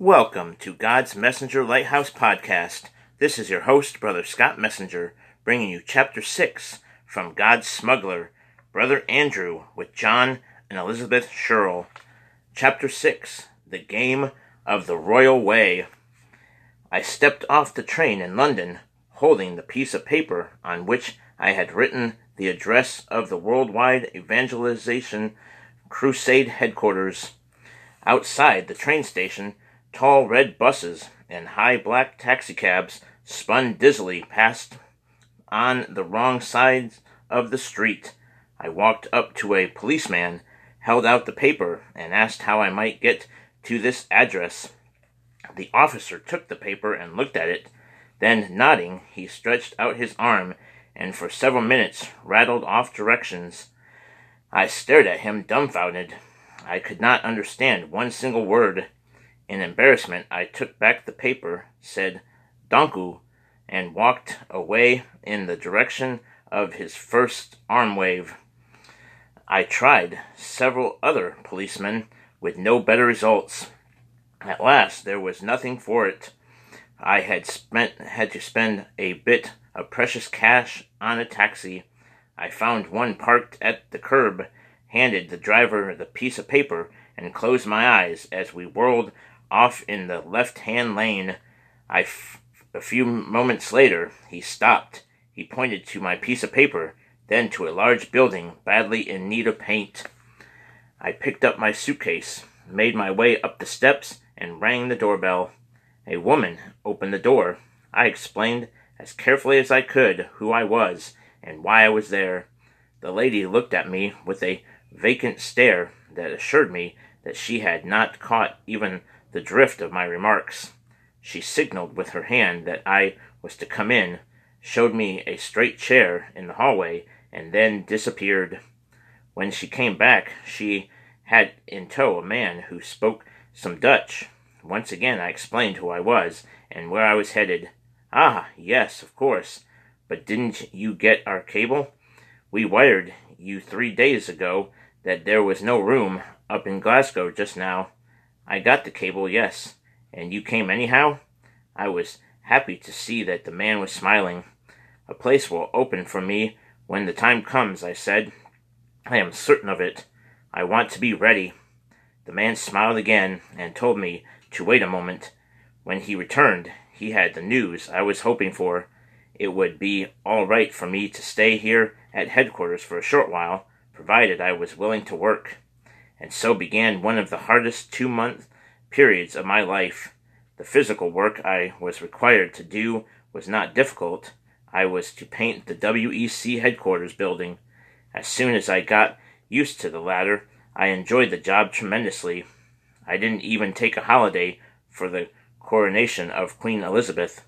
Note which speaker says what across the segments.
Speaker 1: Welcome to God's Messenger Lighthouse Podcast. This is your host, Brother Scott Messenger, bringing you Chapter 6 from God's Smuggler, Brother Andrew, with John and Elizabeth Sherrill. Chapter 6 The Game of the Royal Way. I stepped off the train in London, holding the piece of paper on which I had written the address of the Worldwide Evangelization Crusade headquarters. Outside the train station, tall red buses and high black taxicabs spun dizzily past on the wrong sides of the street. I walked up to a policeman, held out the paper, and asked how I might get to this address. The officer took the paper and looked at it. Then, nodding, he stretched out his arm and for several minutes rattled off directions. I stared at him dumbfounded. I could not understand one single word. In embarrassment, I took back the paper, said Dank u, and walked away in the direction of his first arm wave. I tried several other policemen with no better results. At last, there was nothing for it. I had spent had to spend a bit of precious cash on a taxi. I found one parked at the curb, handed the driver the piece of paper, and closed my eyes as we whirled off in the left-hand lane. I f- a few moments later, he stopped. He pointed to my piece of paper, then to a large building badly in need of paint. I picked up my suitcase, made my way up the steps, and rang the doorbell. A woman opened the door. I explained as carefully as I could who I was and why I was there. The lady looked at me with a vacant stare that assured me that she had not caught even the drift of my remarks. She signaled with her hand that I was to come in, showed me a straight chair in the hallway, and then disappeared. When she came back, she had in tow a man who spoke some Dutch. Once again I explained who I was and where I was headed. Ah, yes, of course. But didn't you get our cable? We wired you three days ago that there was no room up in Glasgow just now. I got the cable, yes. And you came anyhow? I was happy to see that the man was smiling. A place will open for me when the time comes, I said. I am certain of it. I want to be ready. The man smiled again and told me to wait a moment. When he returned, he had the news I was hoping for. It would be all right for me to stay here at headquarters for a short while, provided I was willing to work. And so began one of the hardest two month periods of my life. The physical work I was required to do was not difficult. I was to paint the WEC headquarters building. As soon as I got used to the latter, I enjoyed the job tremendously. I didn't even take a holiday for the coronation of Queen Elizabeth.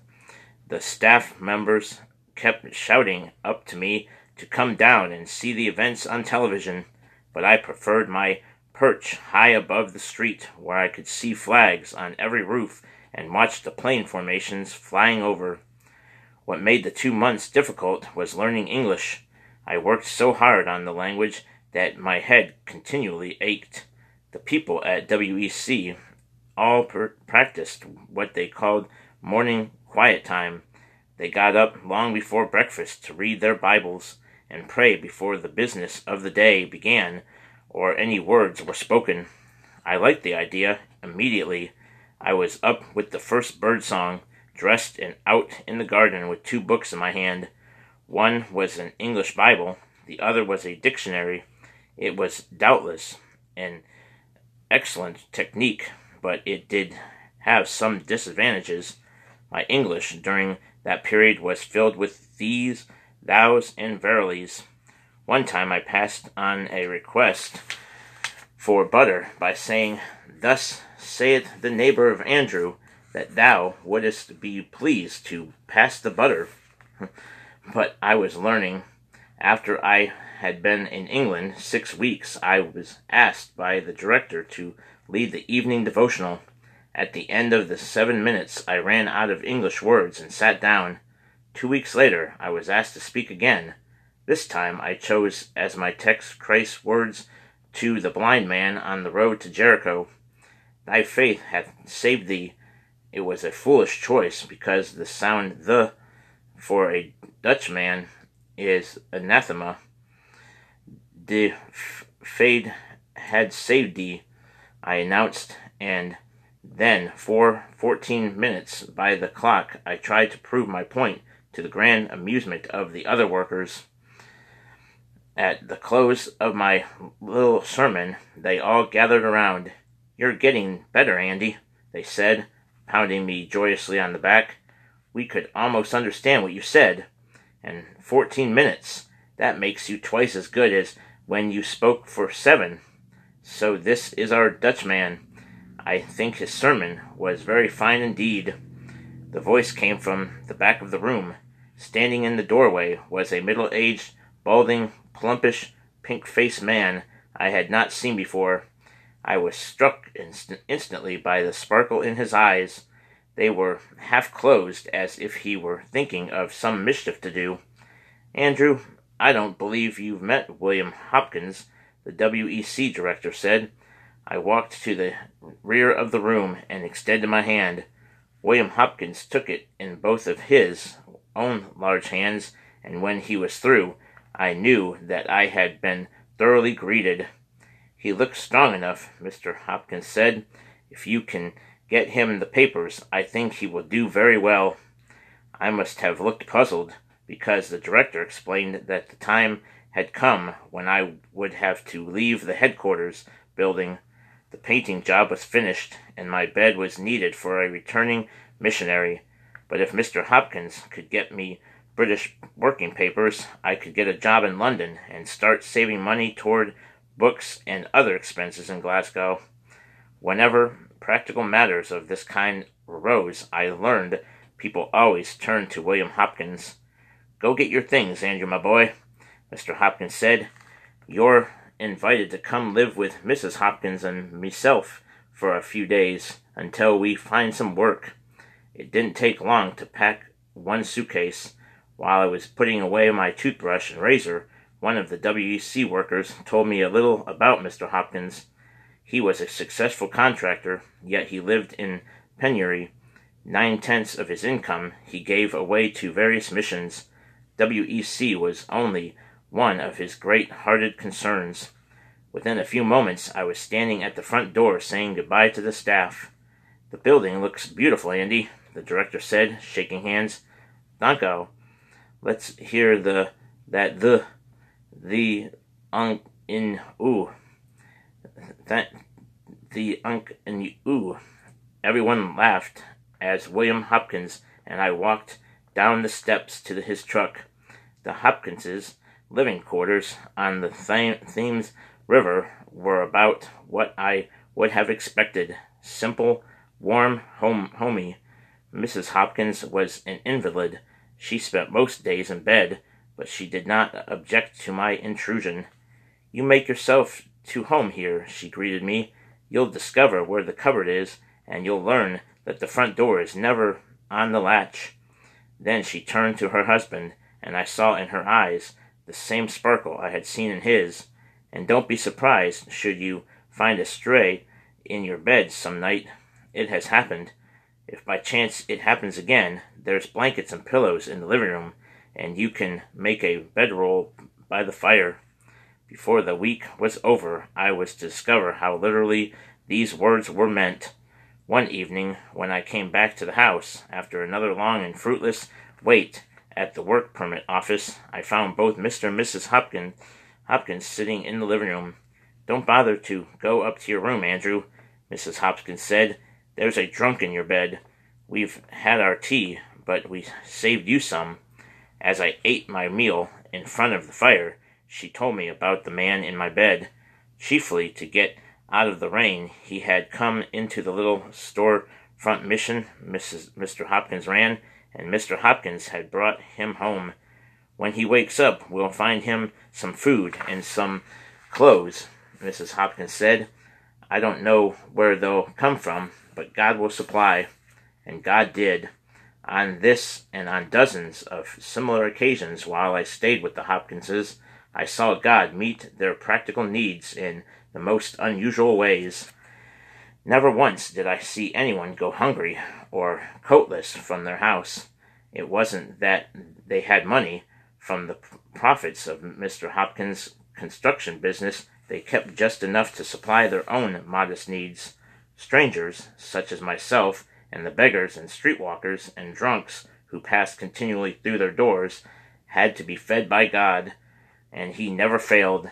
Speaker 1: The staff members kept shouting up to me to come down and see the events on television, but I preferred my perch high above the street where I could see flags on every roof and watch the plane formations flying over. What made the two months difficult was learning English. I worked so hard on the language that my head continually ached. The people at WEC all per- practiced what they called morning quiet time. They got up long before breakfast to read their Bibles and pray before the business of the day began or any words were spoken. I liked the idea immediately. I was up with the first bird song, dressed and out in the garden with two books in my hand. One was an English Bible, the other was a dictionary. It was doubtless an excellent technique but it did have some disadvantages. My English during that period was filled with these, thous, and verilies. One time I passed on a request for butter by saying, Thus saith the neighbor of Andrew, that thou wouldest be pleased to pass the butter. but I was learning. After I had been in England six weeks, I was asked by the director to lead the evening devotional. At the end of the seven minutes, I ran out of English words and sat down. Two weeks later, I was asked to speak again. This time, I chose as my text Christ's words to the blind man on the road to Jericho. thy faith hath saved thee. It was a foolish choice, because the sound the for a Dutchman is anathema. The fade had saved thee, I announced, and then, for fourteen minutes by the clock, I tried to prove my point to the grand amusement of the other workers. At the close of my little sermon, they all gathered around. You're getting better, Andy, they said, pounding me joyously on the back. We could almost understand what you said. And fourteen minutes. That makes you twice as good as when you spoke for seven. So this is our Dutchman. I think his sermon was very fine indeed. The voice came from the back of the room. Standing in the doorway was a middle aged, balding, plumpish, pink faced man I had not seen before. I was struck inst- instantly by the sparkle in his eyes. They were half closed, as if he were thinking of some mischief to do. Andrew, I don't believe you've met William Hopkins, the WEC director said. I walked to the rear of the room and extended my hand. William Hopkins took it in both of his own large hands, and when he was through, I knew that I had been thoroughly greeted. He looks strong enough, Mr. Hopkins said. If you can get him the papers, I think he will do very well. I must have looked puzzled, because the director explained that the time had come when I would have to leave the headquarters building. The painting job was finished, and my bed was needed for a returning missionary. But if Mr. Hopkins could get me British working papers, I could get a job in London and start saving money toward books and other expenses in Glasgow. Whenever practical matters of this kind arose, I learned people always turned to William Hopkins. Go get your things, Andrew, my boy, Mr. Hopkins said. You're invited to come live with Mrs. Hopkins and myself for a few days until we find some work. It didn't take long to pack one suitcase. While I was putting away my toothbrush and razor, one of the WEC workers told me a little about Mr. Hopkins. He was a successful contractor, yet he lived in penury. Nine tenths of his income he gave away to various missions. WEC was only one of his great hearted concerns. Within a few moments, I was standing at the front door saying goodbye to the staff. The building looks beautiful, Andy, the director said, shaking hands. Dank u, let's hear the that the the unk in ooh that the unk in ooh. Everyone laughed as William Hopkins and I walked down the steps to his truck. The Hopkinses' living quarters on the Thames River were about what I would have expected simple, warm, home, homey. Mrs. Hopkins was an invalid. She spent most days in bed, but she did not object to my intrusion. You make yourself to home here, she greeted me. You'll discover where the cupboard is, and you'll learn that the front door is never on the latch. Then she turned to her husband, and I saw in her eyes the same sparkle I had seen in his. And don't be surprised should you find a stray in your bed some night. It has happened. If by chance it happens again, there's blankets and pillows in the living room, and you can make a bedroll by the fire. Before the week was over, I was to discover how literally these words were meant. One evening, when I came back to the house, after another long and fruitless wait at the work permit office, I found both Mr. and Mrs. Hopkins, Hopkins sitting in the living room. Don't bother to go up to your room, Andrew, Mrs. Hopkins said. There's a drunk in your bed. We've had our tea, but we saved you some. As I ate my meal in front of the fire, she told me about the man in my bed. Chiefly to get out of the rain, he had come into the little store front mission Mrs. Mr. Hopkins ran, and Mr. Hopkins had brought him home. When he wakes up, we'll find him some food and some clothes, Mrs. Hopkins said. I don't know where they'll come from, but God will supply. And God did. On this and on dozens of similar occasions while I stayed with the Hopkinses, I saw God meet their practical needs in the most unusual ways. Never once did I see anyone go hungry or coatless from their house. It wasn't that they had money from the profits of Mr. Hopkins' construction business, they kept just enough to supply their own modest needs. Strangers, such as myself, and the beggars and streetwalkers and drunks who passed continually through their doors, had to be fed by God, and he never failed.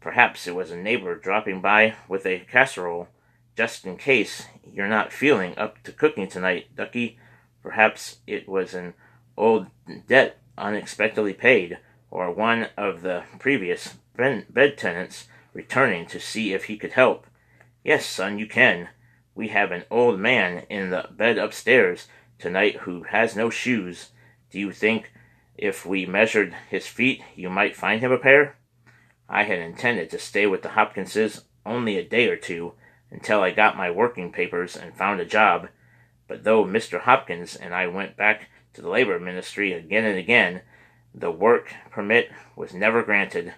Speaker 1: Perhaps it was a neighbor dropping by with a casserole, just in case you're not feeling up to cooking tonight, Ducky. Perhaps it was an old debt unexpectedly paid, or one of the previous bed tenants returning to see if he could help. Yes, son, you can. We have an old man in the bed upstairs tonight who has no shoes. Do you think if we measured his feet you might find him a pair? I had intended to stay with the Hopkinses only a day or two until I got my working papers and found a job, but though Mr. Hopkins and I went back to the labor ministry again and again, the work permit was never granted,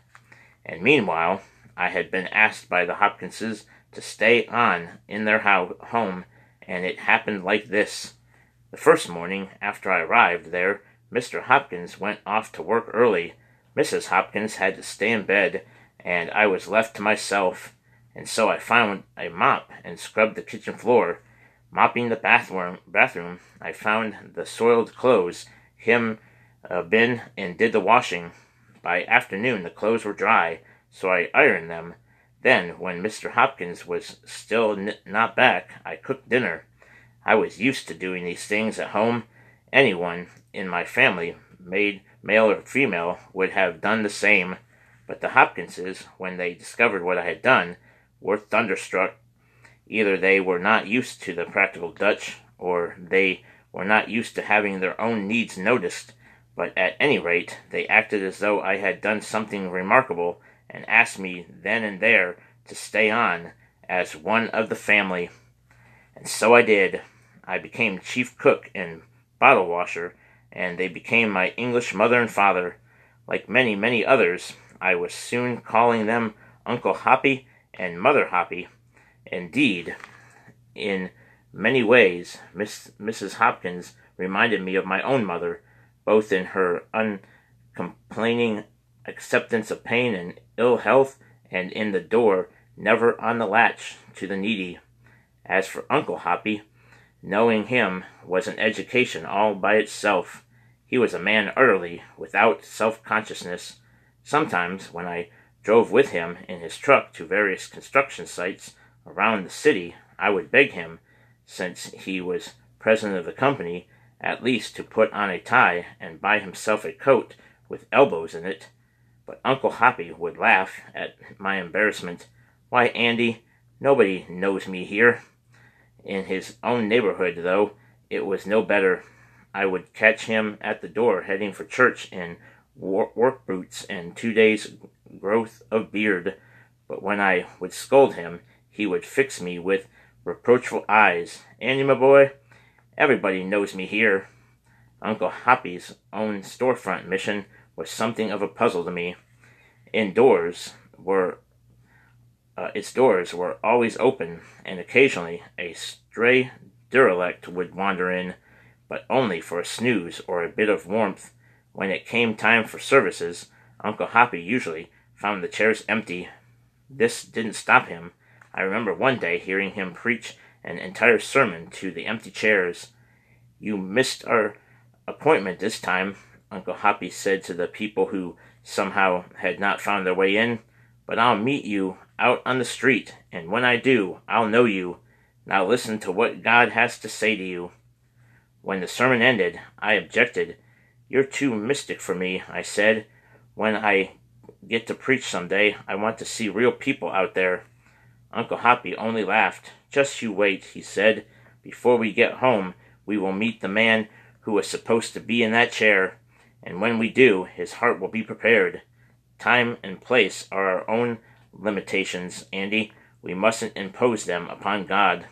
Speaker 1: and meanwhile I had been asked by the Hopkinses to stay on in their ho- home, and it happened like this. The first morning after I arrived there, Mr. Hopkins went off to work early. Mrs. Hopkins had to stay in bed, and I was left to myself, and so I found a mop and scrubbed the kitchen floor. Mopping the bathroom, bathroom, I found the soiled clothes, him uh, bin, and did the washing. By afternoon, the clothes were dry, so I ironed them. Then, when Mr. Hopkins was still n- not back, I cooked dinner. I was used to doing these things at home. Anyone in my family, male or female, would have done the same. But the Hopkinses, when they discovered what I had done, were thunderstruck. Either they were not used to the practical Dutch, or they were not used to having their own needs noticed, but at any rate they acted as though I had done something remarkable, and asked me then and there to stay on as one of the family. And so I did. I became chief cook and bottle washer, and they became my English mother and father. Like many, many others, I was soon calling them Uncle Hoppy and Mother Hoppy. Indeed, in many ways, Miss, Mrs. Hopkins reminded me of my own mother, both in her uncomplaining acceptance of pain and ill health, and in the door never on the latch to the needy. As for Uncle Hoppy, knowing him was an education all by itself. He was a man utterly without self consciousness. Sometimes, when I drove with him in his truck to various construction sites around the city, I would beg him, since he was president of the company, at least to put on a tie and buy himself a coat with elbows in it. But Uncle Hoppy would laugh at my embarrassment. Why, Andy, nobody knows me here. In his own neighborhood, though, it was no better. I would catch him at the door heading for church in work boots and two days' growth of beard, but when I would scold him, he would fix me with reproachful eyes. Andy, my boy, everybody knows me here. Uncle Hoppy's own storefront mission was something of a puzzle to me. Indoors were uh, its doors were always open, and occasionally a stray derelict would wander in, but only for a snooze or a bit of warmth. When it came time for services, Uncle Hoppy usually found the chairs empty. This didn't stop him. I remember one day hearing him preach an entire sermon to the empty chairs. You missed our appointment this time, Uncle Hoppy said to the people who somehow had not found their way in, but I'll meet you out on the street, and when I do, I'll know you. Now listen to what God has to say to you. When the sermon ended, I objected. You're too mystic for me, I said. When I get to preach some day, I want to see real people out there. Uncle Hoppy only laughed. Just you wait, he said. Before we get home, we will meet the man who was supposed to be in that chair, and when we do, his heart will be prepared. Time and place are our own limitations, Andy. We mustn't impose them upon God.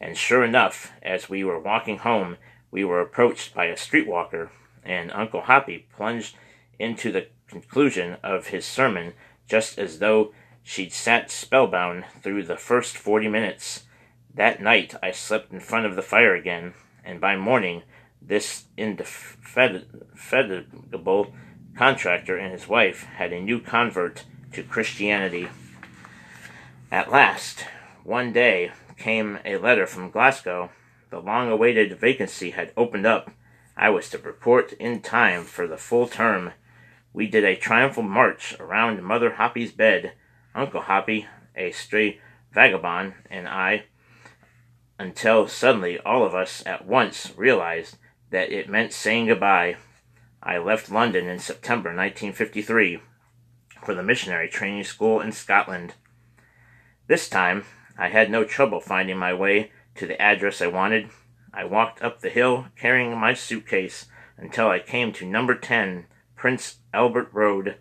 Speaker 1: And sure enough, as we were walking home, we were approached by a streetwalker, and Uncle Hoppy plunged into the conclusion of his sermon just as though she'd sat spellbound through the first forty minutes. That night I slept in front of the fire again, and by morning this indefatigable contractor and his wife had a new convert to Christianity. At last, one day, came a letter from Glasgow. The long awaited vacancy had opened up. I was to report in time for the full term. We did a triumphal march around Mother Hoppy's bed, Uncle Hoppy, a stray vagabond, and I, until suddenly all of us at once realized that it meant saying goodbye. I left London in September 1953 for the missionary training school in Scotland. This time, I had no trouble finding my way to the address I wanted. I walked up the hill carrying my suitcase until I came to number 10 Prince Albert Road.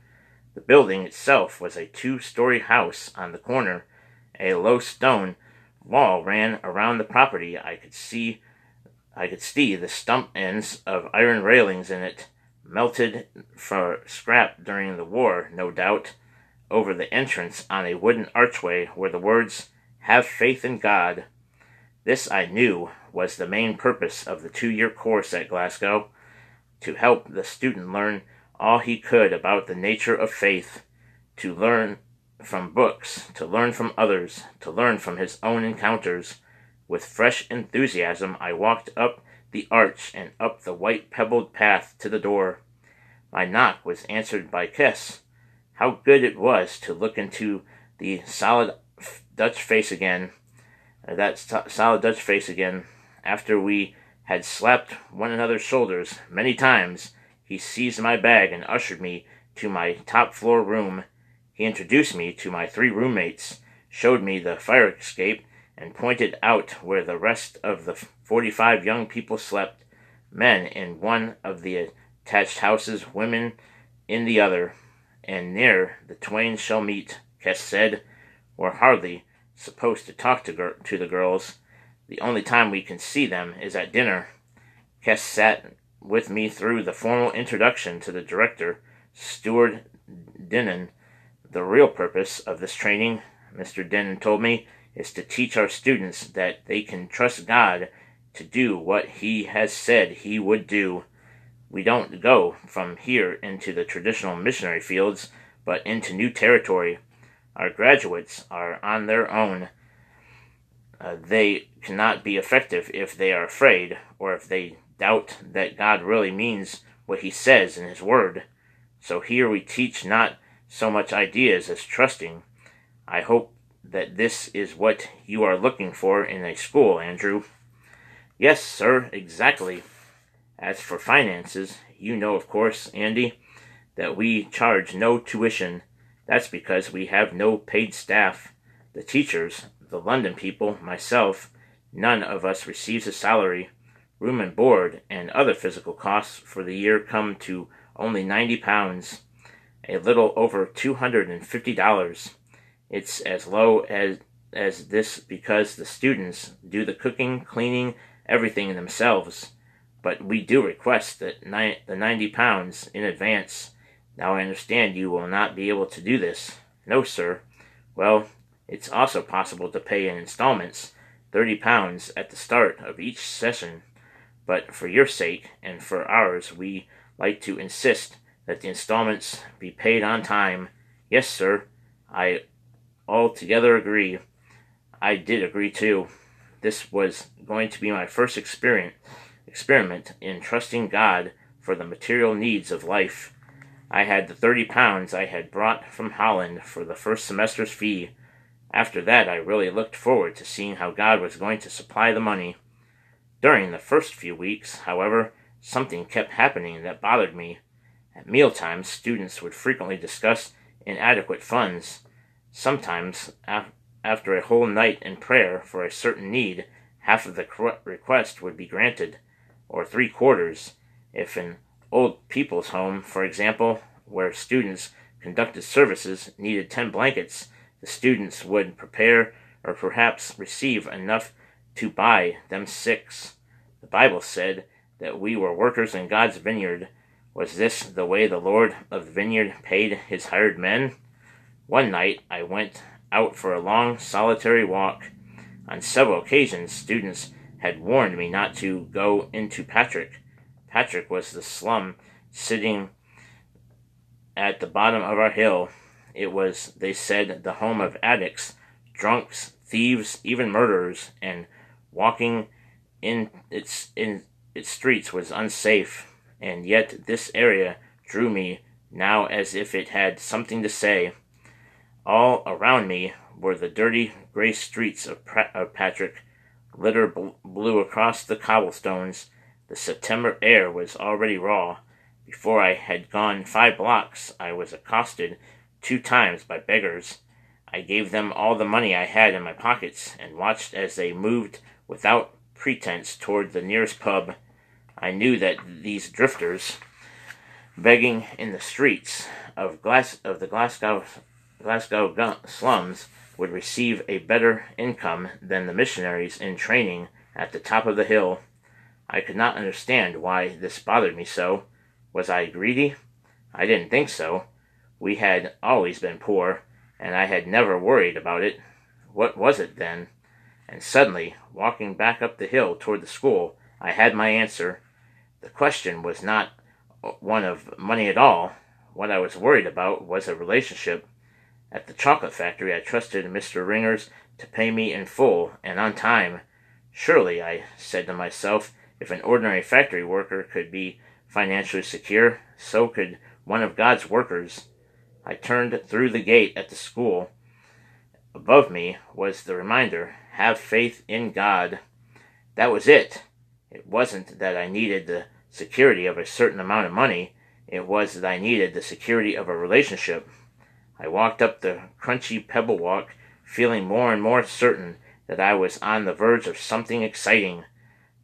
Speaker 1: The building itself was a two story house on the corner. A low stone wall ran around the property. I could see I could see the stump ends of iron railings in it, melted for scrap during the war, no doubt. Over the entrance on a wooden archway were the words have faith in God. This, I knew, was the main purpose of the two year course at Glasgow to help the student learn all he could about the nature of faith, to learn from books, to learn from others, to learn from his own encounters. With fresh enthusiasm, I walked up the arch and up the white pebbled path to the door. My knock was answered by Kees. How good it was to look into the solid Dutch face again, uh, that solid Dutch face again. After we had slapped one another's shoulders many times, he seized my bag and ushered me to my top floor room. He introduced me to my three roommates, showed me the fire escape, and pointed out where the rest of the forty five young people slept men in one of the attached houses, women in the other, and near the twain shall meet, Kees said. We're hardly supposed to talk to, gir- to the girls. The only time we can see them is at dinner. Kees sat with me through the formal introduction to the director, Stewart Dinnen. The real purpose of this training, Mr. Dinnan told me, is to teach our students that they can trust God to do what He has said He would do. We don't go from here into the traditional missionary fields, but into new territory our graduates are on their own. Uh, they cannot be effective if they are afraid or if they doubt that God really means what He says in His Word. So here we teach not so much ideas as trusting. I hope that this is what you are looking for in a school, Andrew. Yes, sir, exactly. As for finances, you know, of course, Andy, that we charge no tuition that's because we have no paid staff. The teachers, the London people, myself, none of us receives a salary. Room and board and other physical costs for the year come to only ninety pounds, a little over two hundred and fifty dollars. It's as low as as this because the students do the cooking, cleaning, everything themselves. But we do request that ni- the ninety pounds in advance now I understand you will not be able to do this. No, sir. Well, it's also possible to pay in installments, thirty pounds at the start of each session. But for your sake and for ours, we like to insist that the installments be paid on time. Yes, sir. I altogether agree. I did agree too. This was going to be my first experiment experiment in trusting God for the material needs of life. I had the thirty pounds I had brought from Holland for the first semester's fee. After that, I really looked forward to seeing how God was going to supply the money. During the first few weeks, however, something kept happening that bothered me. At meal times, students would frequently discuss inadequate funds. Sometimes, af- after a whole night in prayer for a certain need, half of the request would be granted, or three quarters, if an Old People's Home, for example, where students conducted services needed 10 blankets, the students would prepare or perhaps receive enough to buy them six. The Bible said that we were workers in God's vineyard. Was this the way the Lord of the vineyard paid his hired men? One night I went out for a long, solitary walk. On several occasions, students had warned me not to go into Partick. Partick was the slum sitting at the bottom of our hill. It was, they said, the home of addicts, drunks, thieves, even murderers, and walking in its in its streets was unsafe. And yet this area drew me now as if it had something to say. All around me were the dirty gray streets of, of Partick. Litter bl- blew across the cobblestones. The September air was already raw. Before I had gone five blocks, I was accosted two times by beggars. I gave them all the money I had in my pockets and watched as they moved without pretense toward the nearest pub. I knew that these drifters, begging in the streets of, Glas- of the Glasgow, Glasgow slums, would receive a better income than the missionaries in training at the top of the hill. I could not understand why this bothered me so. Was I greedy? I didn't think so. We had always been poor, and I had never worried about it. What was it then? And suddenly, walking back up the hill toward the school, I had my answer. The question was not one of money at all. What I was worried about was a relationship. At the chocolate factory, I trusted Mr. Ringers to pay me in full and on time. Surely, I said to myself, if an ordinary factory worker could be financially secure, so could one of God's workers. I turned through the gate at the school. Above me was the reminder have faith in God. That was it. It wasn't that I needed the security of a certain amount of money, it was that I needed the security of a relationship. I walked up the crunchy pebble walk, feeling more and more certain that I was on the verge of something exciting.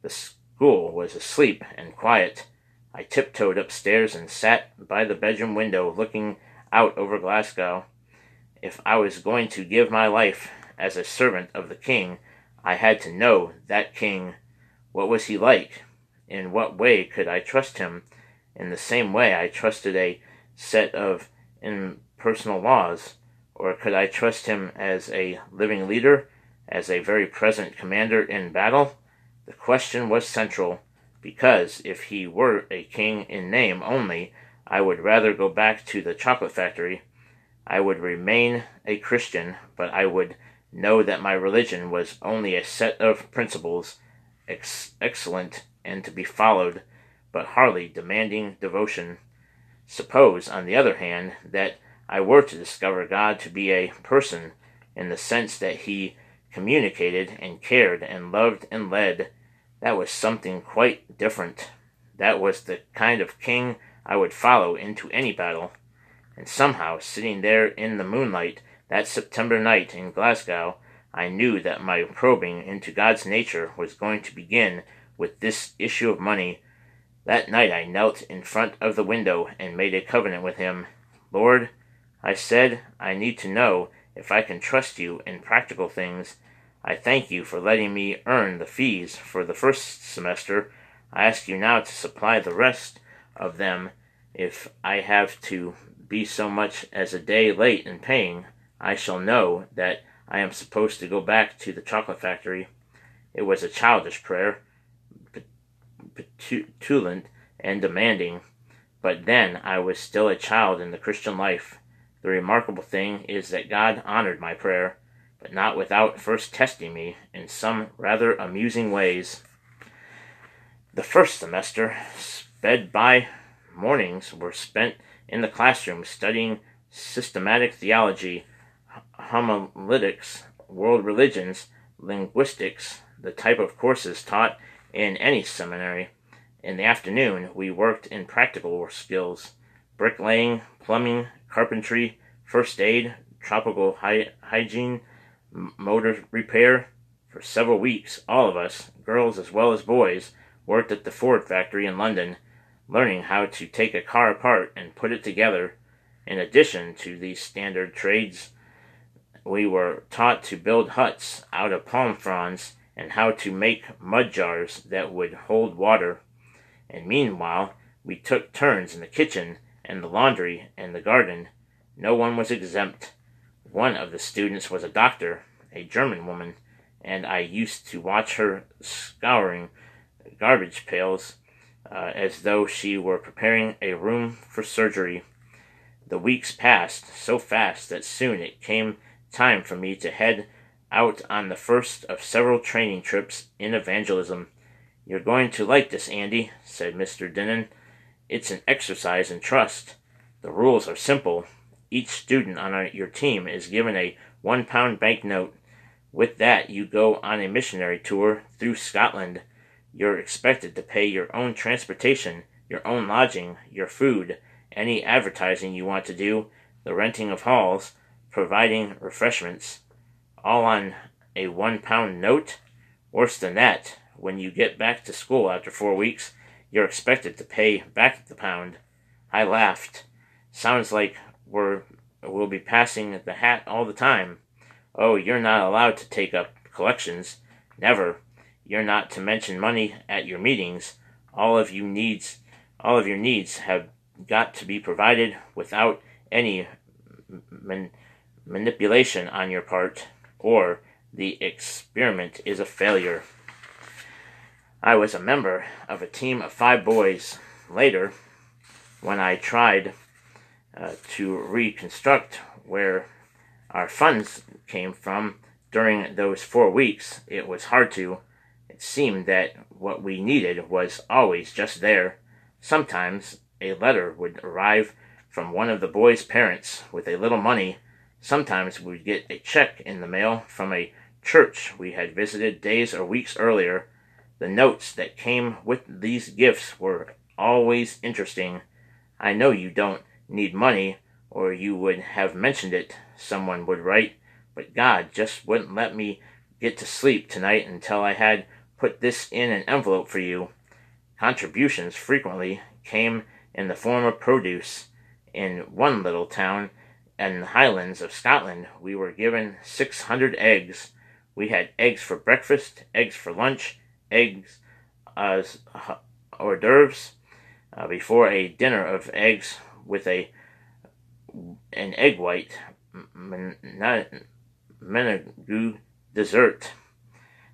Speaker 1: The school was asleep and quiet. I tiptoed upstairs and sat by the bedroom window looking out over Glasgow. If I was going to give my life as a servant of the king, I had to know that king. What was he like? In what way could I trust him? In the same way I trusted a set of impersonal laws. Or could I trust him as a living leader, as a very present commander in battle? The question was central, because if he were a king in name only, I would rather go back to the chocolate factory. I would remain a Christian, but I would know that my religion was only a set of principles, ex- excellent and to be followed, but hardly demanding devotion. Suppose, on the other hand, that I were to discover God to be a person, in the sense that he communicated and cared and loved and led, that was something quite different. That was the kind of king I would follow into any battle. And somehow, sitting there in the moonlight that September night in Glasgow, I knew that my probing into God's nature was going to begin with this issue of money. That night I knelt in front of the window and made a covenant with him. Lord, I said, I need to know if I can trust you in practical things. I thank you for letting me earn the fees for the first semester. I ask you now to supply the rest of them if I have to be so much as a day late in paying. I shall know that I am supposed to go back to the chocolate factory. It was a childish prayer, petulant and demanding, but then I was still a child in the Christian life. The remarkable thing is that God honored my prayer, but not without first testing me in some rather amusing ways. The first semester sped by. Mornings were spent in the classroom studying systematic theology homiletics, world religions, linguistics, the type of courses taught in any seminary. In the afternoon, we worked in practical skills bricklaying, plumbing, carpentry, first aid, tropical hy- hygiene, motor repair. For several weeks, all of us, girls as well as boys, worked at the Ford factory in London, learning how to take a car apart and put it together. In addition to these standard trades, we were taught to build huts out of palm fronds and how to make mud jars that would hold water. And meanwhile, we took turns in the kitchen and the laundry and the garden. No one was exempt. One of the students was a doctor, a German woman. and I used to watch her scouring garbage pails uh, as though she were preparing a room for surgery. The weeks passed so fast that soon it came time for me to head out on the first of several training trips in evangelism. You're going to like this, Andy, said Mr. Dinnen. It's an exercise in trust. The rules are simple. Each student on your team is given a one pound banknote. With that, you go on a missionary tour through Scotland. You're expected to pay your own transportation, your own lodging, your food, any advertising you want to do, the renting of halls, providing refreshments, all on a one pound note? Worse than that, when you get back to school after four weeks, you're expected to pay back the pound. I laughed. Sounds like we're we'll be passing the hat all the time. Oh, you're not allowed to take up collections. Never. You're not to mention money at your meetings. All of you needs all of your needs have got to be provided without any man- manipulation on your part, or the experiment is a failure. I was a member of a team of five boys. Later, when I tried uh, to reconstruct where our funds came from during those four weeks, it was hard to. It seemed that what we needed was always just there. Sometimes a letter would arrive from one of the boys' parents with a little money. Sometimes we'd get a check in the mail from a church we had visited days or weeks earlier. The notes that came with these gifts were always interesting. I know you don't need money, or you would have mentioned it, someone would write, but God just wouldn't let me get to sleep tonight until I had put this in an envelope for you. Contributions frequently came in the form of produce. In one little town in the Highlands of Scotland, we were given 600 eggs. We had eggs for breakfast, eggs for lunch, eggs as hors d'oeuvres, uh, before a dinner of eggs with a an egg white menagoo dessert.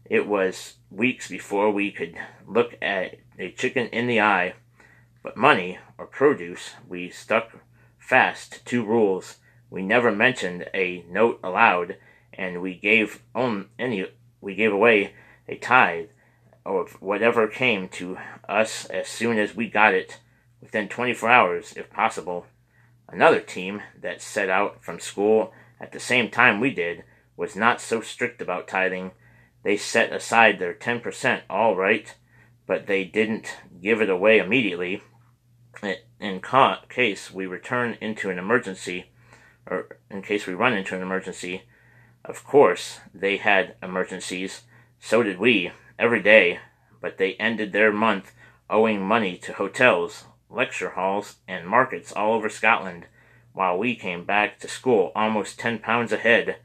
Speaker 1: It was weeks before we could look at a chicken in the eye, but money or produce we stuck fast to two rules. We never mentioned a note aloud, and we gave on any we gave away a tithe of whatever came to us as soon as we got it within 24 hours, if possible. Another team that set out from school at the same time we did was not so strict about tithing. They set aside their 10% all right, but they didn't give it away immediately. In case we return into an emergency, or in case we run into an emergency, of course they had emergencies, so did we, every day, but they ended their month owing money to hotels, lecture halls, and markets all over Scotland, while we came back to school almost ten pounds ahead.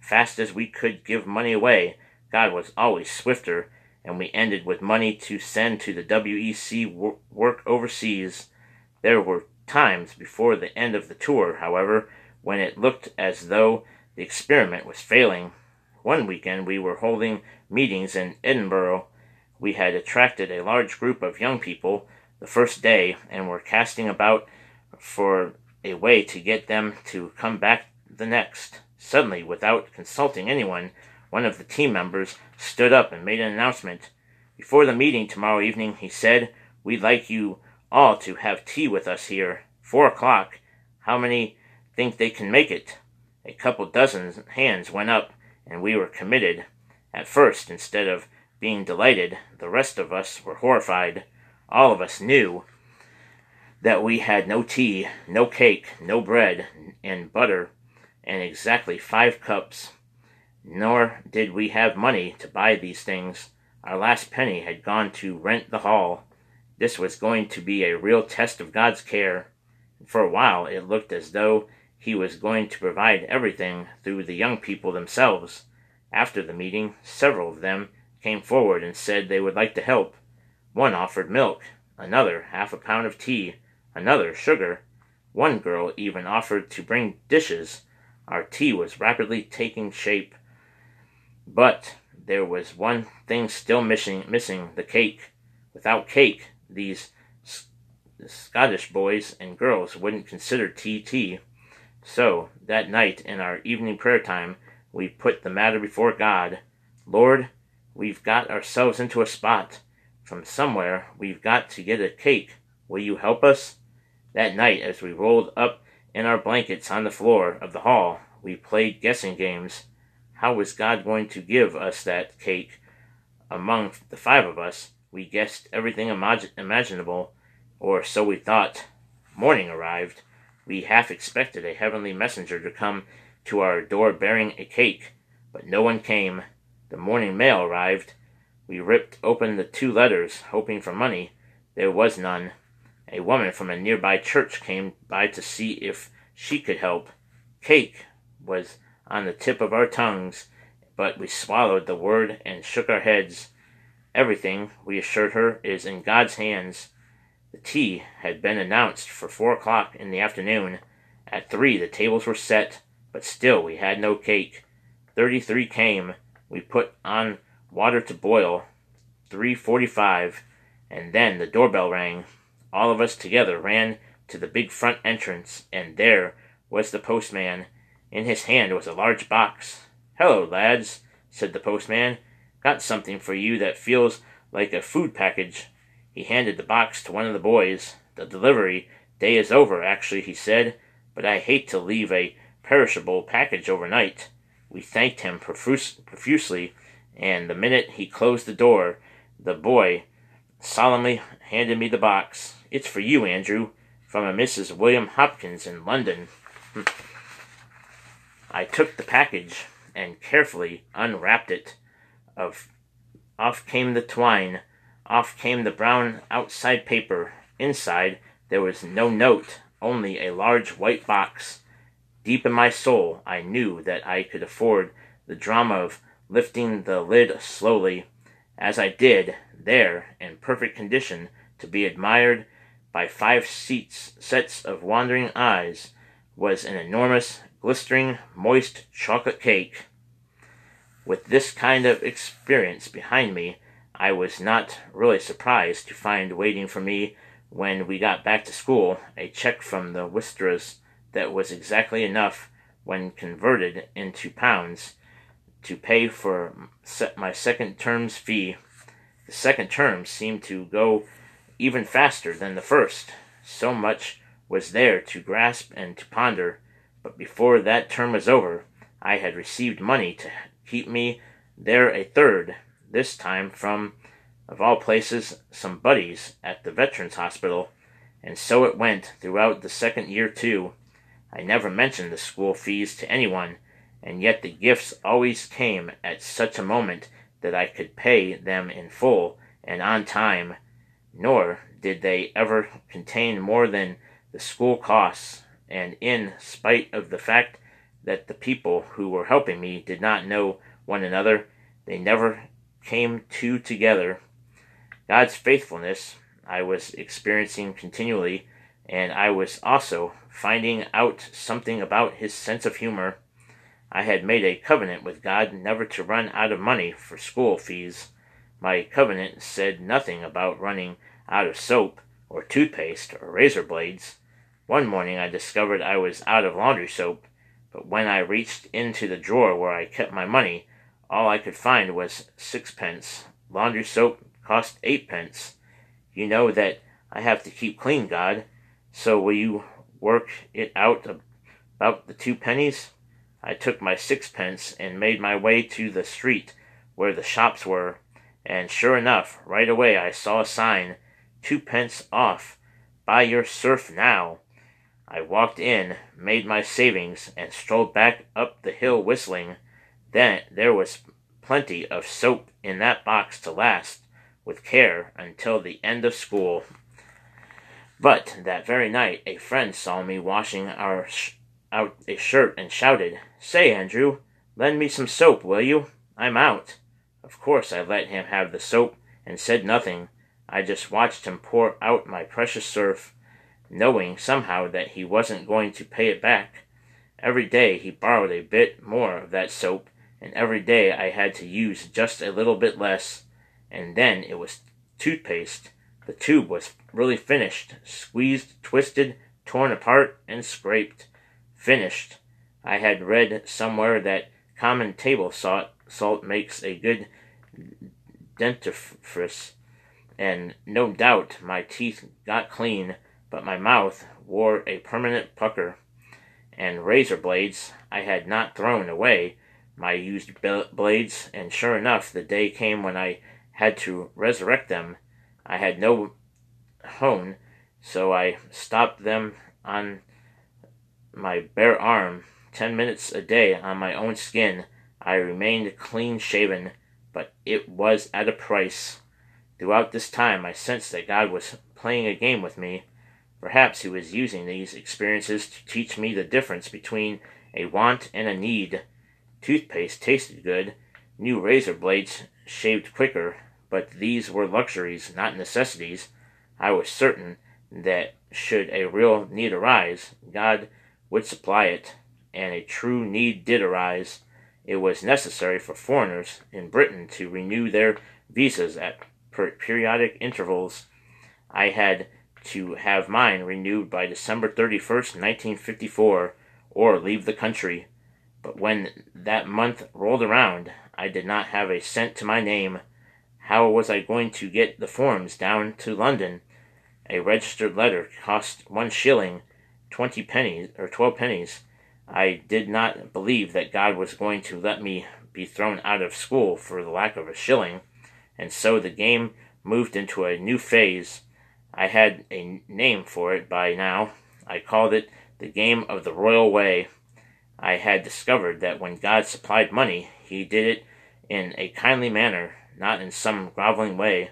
Speaker 1: Fast as we could give money away, God was always swifter, and we ended with money to send to the WEC work overseas. There were times before the end of the tour, however, when it looked as though the experiment was failing. One weekend we were holding meetings in Edinburgh. We had attracted a large group of young people the first day and were casting about for a way to get them to come back the next. Suddenly, without consulting anyone, one of the team members stood up and made an announcement. Before the meeting tomorrow evening, he said, We'd like you all to have tea with us here. Four o'clock. How many think they can make it? A couple dozen hands went up, and we were committed. At first, instead of being delighted, the rest of us were horrified. All of us knew that we had no tea, no cake, no bread, and butter, and exactly five cups. Nor did we have money to buy these things. Our last penny had gone to rent the hall. This was going to be a real test of God's care. For a while it looked as though He was going to provide everything through the young people themselves. After the meeting, several of them came forward and said they would like to help. One offered milk, another half a pound of tea, another sugar. One girl even offered to bring dishes. Our tea was rapidly taking shape. But there was one thing still missing, missing the cake. Without cake, these Scottish boys and girls wouldn't consider tea tea. So, that night in our evening prayer time, we put the matter before God. Lord, we've got ourselves into a spot. From somewhere, we've got to get a cake. Will you help us? That night, as we rolled up in our blankets on the floor of the hall, we played guessing games. How was God going to give us that cake? Among the five of us, we guessed everything imag- imaginable, or so we thought. Morning arrived. We half expected a heavenly messenger to come to our door bearing a cake, but no one came. The morning mail arrived. We ripped open the two letters, hoping for money. There was none. A woman from a nearby church came by to see if she could help. Cake was on the tip of our tongues, but we swallowed the word and shook our heads. Everything, we assured her, is in God's hands. The tea had been announced for four o'clock in the afternoon. At three the tables were set, but still we had no cake. Thirty-three came. We put on water to boil. Three forty-five, and then the doorbell rang. All of us together ran to the big front entrance, and there was the postman. In his hand was a large box. Hello, lads, said the postman. Got something for you that feels like a food package. He handed the box to one of the boys. The delivery day is over, actually, he said, but I hate to leave a perishable package overnight. We thanked him profusely, and the minute he closed the door, the boy solemnly handed me the box. It's for you, Andrew, from a Mrs. William Hopkins in London. Hmm. I took the package and carefully unwrapped it. Of off came the twine, off came the brown outside paper. Inside there was no note, only a large white box. Deep in my soul, I knew that I could afford the drama of lifting the lid slowly, as I did, there, in perfect condition, to be admired by five seats, sets of wandering eyes, was an enormous, glistering, moist chocolate cake. With this kind of experience behind me, I was not really surprised to find waiting for me when we got back to school a check from the Wistras that was exactly enough when converted into pounds to pay for my second term's fee. The second term seemed to go even faster than the first. So much was there to grasp and to ponder, but before that term was over, I had received money to keep me there a third, this time from, of all places, some buddies at the Veterans Hospital, and so it went throughout the second year too. I never mentioned the school fees to anyone, and yet the gifts always came at such a moment that I could pay them in full and on time, nor did they ever contain more than the school costs, and in spite of the fact that the people who were helping me did not know one another. They never came two together. God's faithfulness I was experiencing continually, and I was also finding out something about his sense of humor. I had made a covenant with God never to run out of money for school fees. My covenant said nothing about running out of soap, or toothpaste, or razor blades. One morning I discovered I was out of laundry soap, but when I reached into the drawer where I kept my money, all I could find was sixpence. Laundry soap cost eightpence. You know that I have to keep clean, God, so will you work it out about the two pennies? I took my sixpence and made my way to the street where the shops were, and sure enough, right away I saw a sign, twopence off, buy your surf now. I walked in, made my savings, and strolled back up the hill whistling. Then there was plenty of soap in that box to last, with care, until the end of school. But that very night a friend saw me washing our sh- out a shirt and shouted, Say, Andrew, lend me some soap, will you? I'm out. Of course I let him have the soap and said nothing. I just watched him pour out my precious surf knowing somehow that he wasn't going to pay it back. Every day he borrowed a bit more of that soap and every day I had to use just a little bit less, and then it was toothpaste. The tube was really finished, squeezed, twisted, torn apart, and scraped. Finished. I had read somewhere that common table salt, salt makes a good dentifrice, and no doubt my teeth got clean, but my mouth wore a permanent pucker. And razor blades I had not thrown away, my used blades, and sure enough, the day came when I had to resurrect them. I had no hone, so I stopped them on my bare arm. Ten minutes a day on my own skin, I remained clean shaven, but it was at a price. Throughout this time, I sensed that God was playing a game with me. Perhaps He was using these experiences to teach me the difference between a want and a need. Toothpaste tasted good, new razor blades shaved quicker, but these were luxuries, not necessities. I was certain that should a real need arise, God would supply it, and a true need did arise. It was necessary for foreigners in Britain to renew their visas at per- periodic intervals. I had to have mine renewed by December 31st, 1954, or leave the country. But when that month rolled around, I did not have a cent to my name. How was I going to get the forms down to London? A registered letter cost one shilling, twenty pennies, or twelve pennies. I did not believe that God was going to let me be thrown out of school for the lack of a shilling, and so the game moved into a new phase. I had a name for it by now. I called it the game of the royal way. I had discovered that when God supplied money, he did it in a kindly manner, not in some groveling way.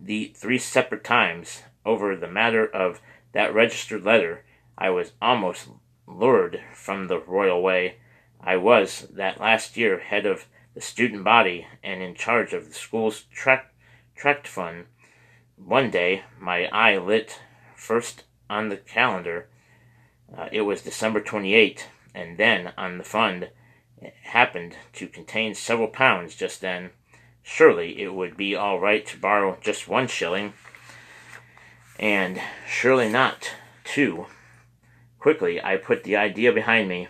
Speaker 1: The three separate times over the matter of that registered letter, I was almost lured from the royal way. I was, that last year, head of the student body and in charge of the school's tract, fund. One day, my eye lit first on the calendar. Uh, it was December 28, and then on the fund It happened to contain several pounds just then. Surely it would be all right to borrow just one shilling, and surely not two. Quickly I put the idea behind me,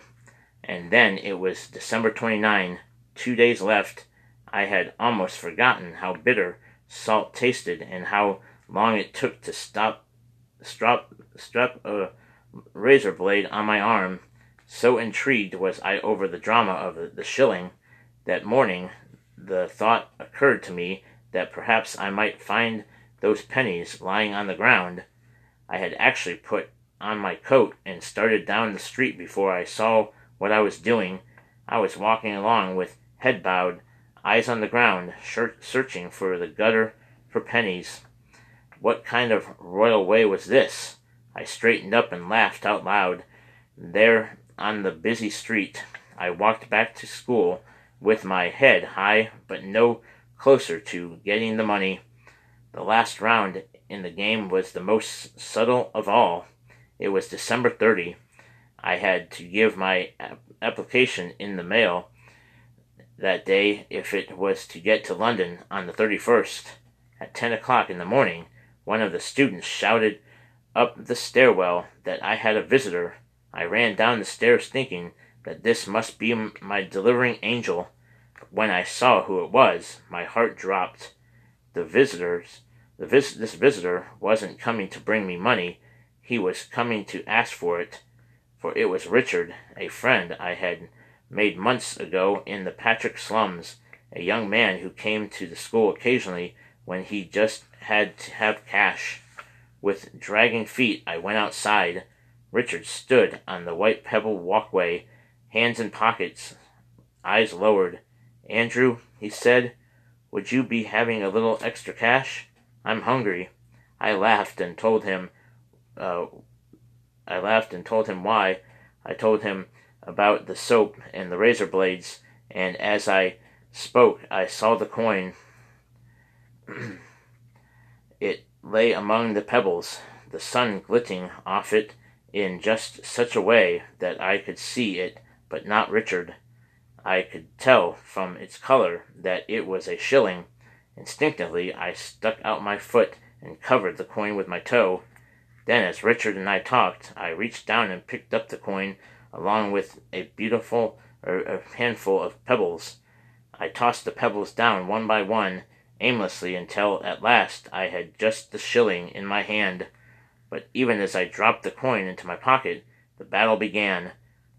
Speaker 1: and then it was December 29, two days left. I had almost forgotten how bitter salt tasted and how long it took to stop strap strap a razor blade on my arm so intrigued was I over the drama of the shilling, that morning the thought occurred to me that perhaps I might find those pennies lying on the ground. I had actually put on my coat and started down the street before I saw what I was doing. I was walking along with head bowed, eyes on the ground, searching for the gutter for pennies. What kind of royal way was this? I straightened up and laughed out loud. There on the busy street, I walked back to school with my head high but no closer to getting the money. The last round in the game was the most subtle of all. It was December 30. I had to give my application in the mail that day if it was to get to London on the 31st. At 10 o'clock in the morning, one of the students shouted up the stairwell that I had a visitor I ran down the stairs thinking that this must be my delivering angel. When I saw who it was, my heart dropped. The visitors, the vis- this visitor wasn't coming to bring me money. He was coming to ask for it, for it was Richard, a friend I had made months ago in the Partick slums, a young man who came to the school occasionally when he just had to have cash. With dragging feet, I went outside. Richard stood on the white pebble walkway, hands in pockets, eyes lowered. Andrew, he said, would you be having a little extra cash? I'm hungry. I laughed and told him, uh, I laughed and told him why. I told him about the soap and the razor blades, and as I spoke, I saw the coin. it lay among the pebbles, the sun glinting off it in just such a way that I could see it, but not Richard. I could tell from its color that it was a shilling. Instinctively, I stuck out my foot and covered the coin with my toe. Then, as Richard and I talked, I reached down and picked up the coin along with a beautiful er, a handful of pebbles. I tossed the pebbles down one by one, aimlessly, until at last I had just the shilling in my hand. But even as I dropped the coin into my pocket, the battle began.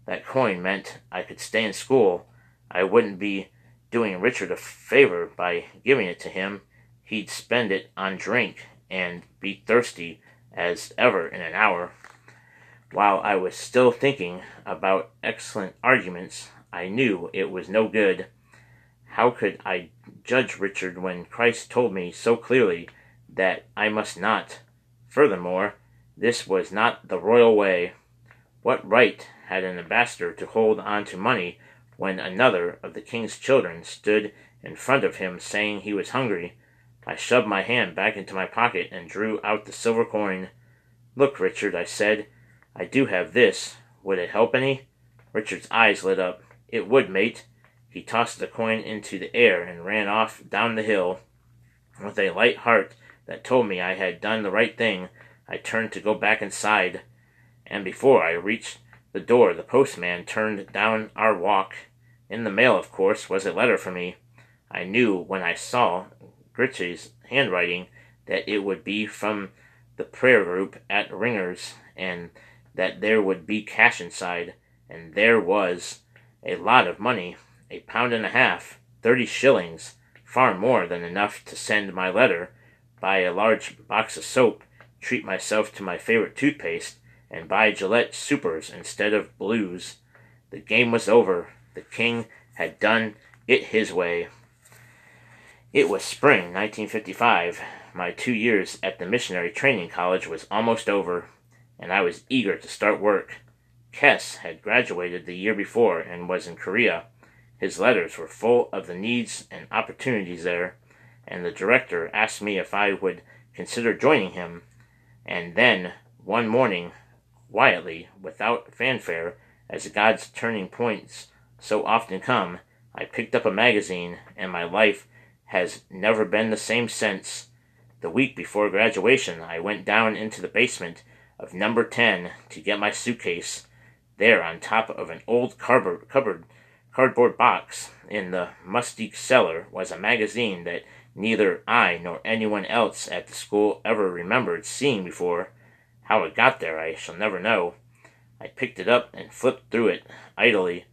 Speaker 1: That coin meant I could stay in school. I wouldn't be doing Richard a favor by giving it to him. He'd spend it on drink and be thirsty as ever in an hour. While I was still thinking about excellent arguments, I knew it was no good. How could I judge Richard when Christ told me so clearly that I must not? Furthermore, this was not the royal way. What right had an ambassador to hold on to money when another of the king's children stood in front of him saying he was hungry? I shoved my hand back into my pocket and drew out the silver coin. Look, Richard, I said, I do have this. Would it help any? Richard's eyes lit up. It would, mate. He tossed the coin into the air and ran off down the hill. With a light heart that told me I had done the right thing, I turned to go back inside. And before I reached the door, the postman turned down our walk. In the mail, of course, was a letter for me. I knew when I saw Gritchy's handwriting that it would be from the prayer group at Ringer's, and that there would be cash inside, and there was a lot of money, a pound and a half, thirty shillings, far more than enough to send my letter, buy a large box of soap, treat myself to my favorite toothpaste, and buy Gillette supers instead of blues. The game was over. The king had done it his way. It was spring 1955. My two years at the missionary training college was almost over and I was eager to start work. Kees had graduated the year before and was in Korea. His letters were full of the needs and opportunities there, and the director asked me if I would consider joining him. And then, one morning, quietly, without fanfare, as God's turning points so often come, I picked up a magazine, and my life has never been the same since. The week before graduation, I went down into the basement of number 10 to get my suitcase. There, on top of an old cardboard, cupboard, cardboard box in the musty cellar, was a magazine that neither I nor anyone else at the school ever remembered seeing before. How it got there, I shall never know. I picked it up and flipped through it idly.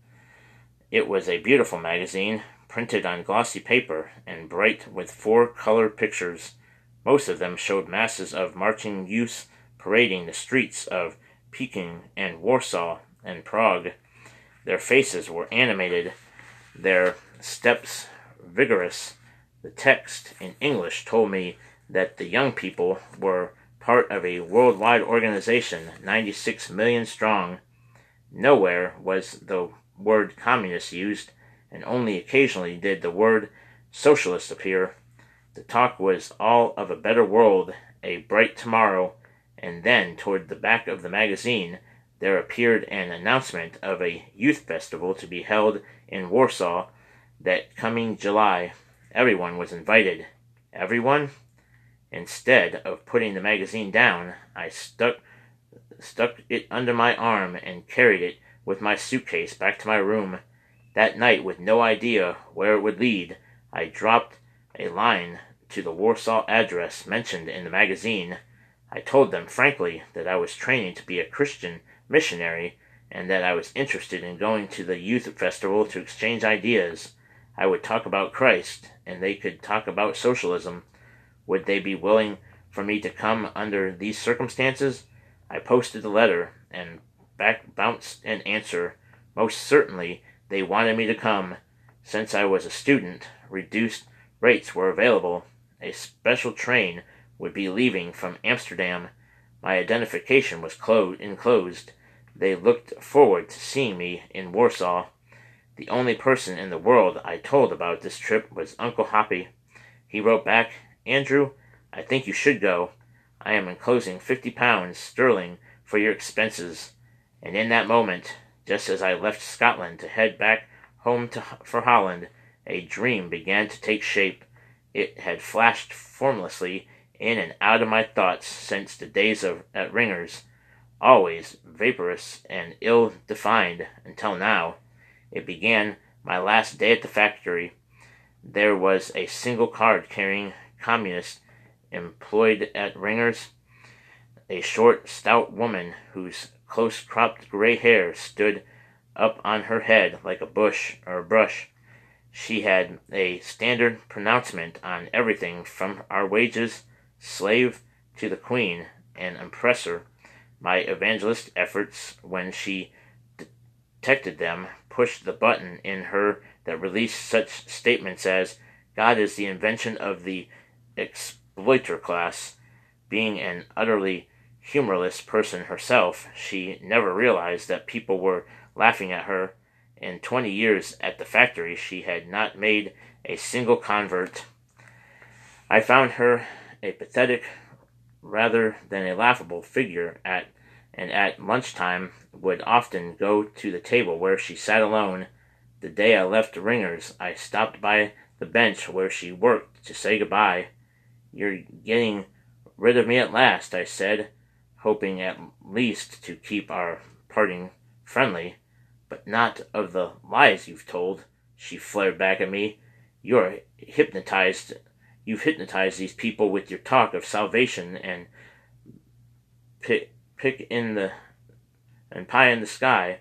Speaker 1: It was a beautiful magazine, printed on glossy paper and bright with four color pictures. Most of them showed masses of marching youths parading the streets of Peking and Warsaw and Prague. Their faces were animated, their steps vigorous. The text in English told me that the young people were part of a worldwide organization, 96 million strong. Nowhere was the word communist used, and only occasionally did the word socialist appear. The talk was all of a better world, a bright tomorrow, and then toward the back of the magazine there appeared an announcement of a youth festival to be held in Warsaw that coming July. Everyone was invited. Everyone? Instead of putting the magazine down, I stuck stuck it under my arm and carried it with my suitcase back to my room. That night, with no idea where it would lead, I dropped a line to the Warsaw address mentioned in the magazine. I told them frankly that I was training to be a Christian missionary and that I was interested in going to the youth festival to exchange ideas. I would talk about Christ, and they could talk about socialism. Would they be willing for me to come under these circumstances? I posted the letter and back bounced an answer. Most certainly they wanted me to come. Since I was a student, reduced rates were available. A special train would be leaving from Amsterdam. My identification was clo- enclosed. They looked forward to seeing me in Warsaw. The only person in the world I told about this trip was Uncle Hoppy. He wrote back, Andrew, I think you should go. I am enclosing fifty pounds sterling for your expenses. And in that moment, just as I left Scotland to head back home to, for Holland, a dream began to take shape. It had flashed formlessly in and out of my thoughts since the days of at Ringer's, always vaporous and ill defined until now. It began my last day at the factory. There was a single card carrying communist employed at Ringer's, a short, stout woman whose close cropped gray hair stood up on her head like a bush or a brush. She had a standard pronouncement on everything from our wages, slave to the queen, and oppressor. My evangelist efforts, when she detected them, pushed the button in her that released such statements as God is the invention of the exploiter class. Being an utterly humorless person herself, she never realized that people were laughing at her. In twenty years at the factory, she had not made a single convert. I found her a pathetic rather than a laughable figure at and at lunchtime would often go to the table where she sat alone. The day I left Ringer's, I stopped by the bench where she worked to say goodbye. You're getting rid of me at last, I said, hoping at least to keep our parting friendly but not of the lies you've told. She flared back at me. You're hypnotized. You've hypnotized these people with your talk of salvation and pick, pick in the and pie in the sky.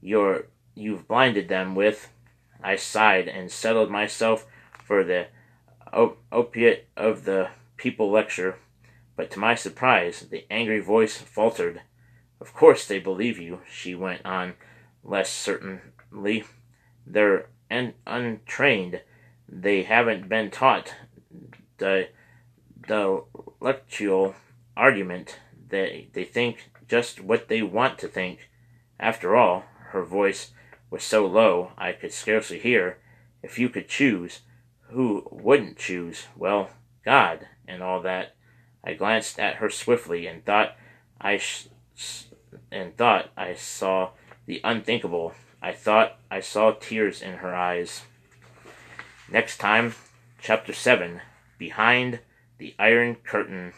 Speaker 1: You're you've blinded them with. I sighed and settled myself for the op- opiate of the people lecture, but to my surprise, the angry voice faltered. Of course they believe you, she went on less certainly. They're un- untrained. They haven't been taught the dialectical argument. They, they think just what they want to think. After all, her voice was so low I could scarcely hear. If you could choose, who wouldn't choose? Well, God, and all that. I glanced at her swiftly and thought I sh- and thought I saw the unthinkable. I thought I saw tears in her eyes. Next time, Chapter 7 Behind the Iron Curtain.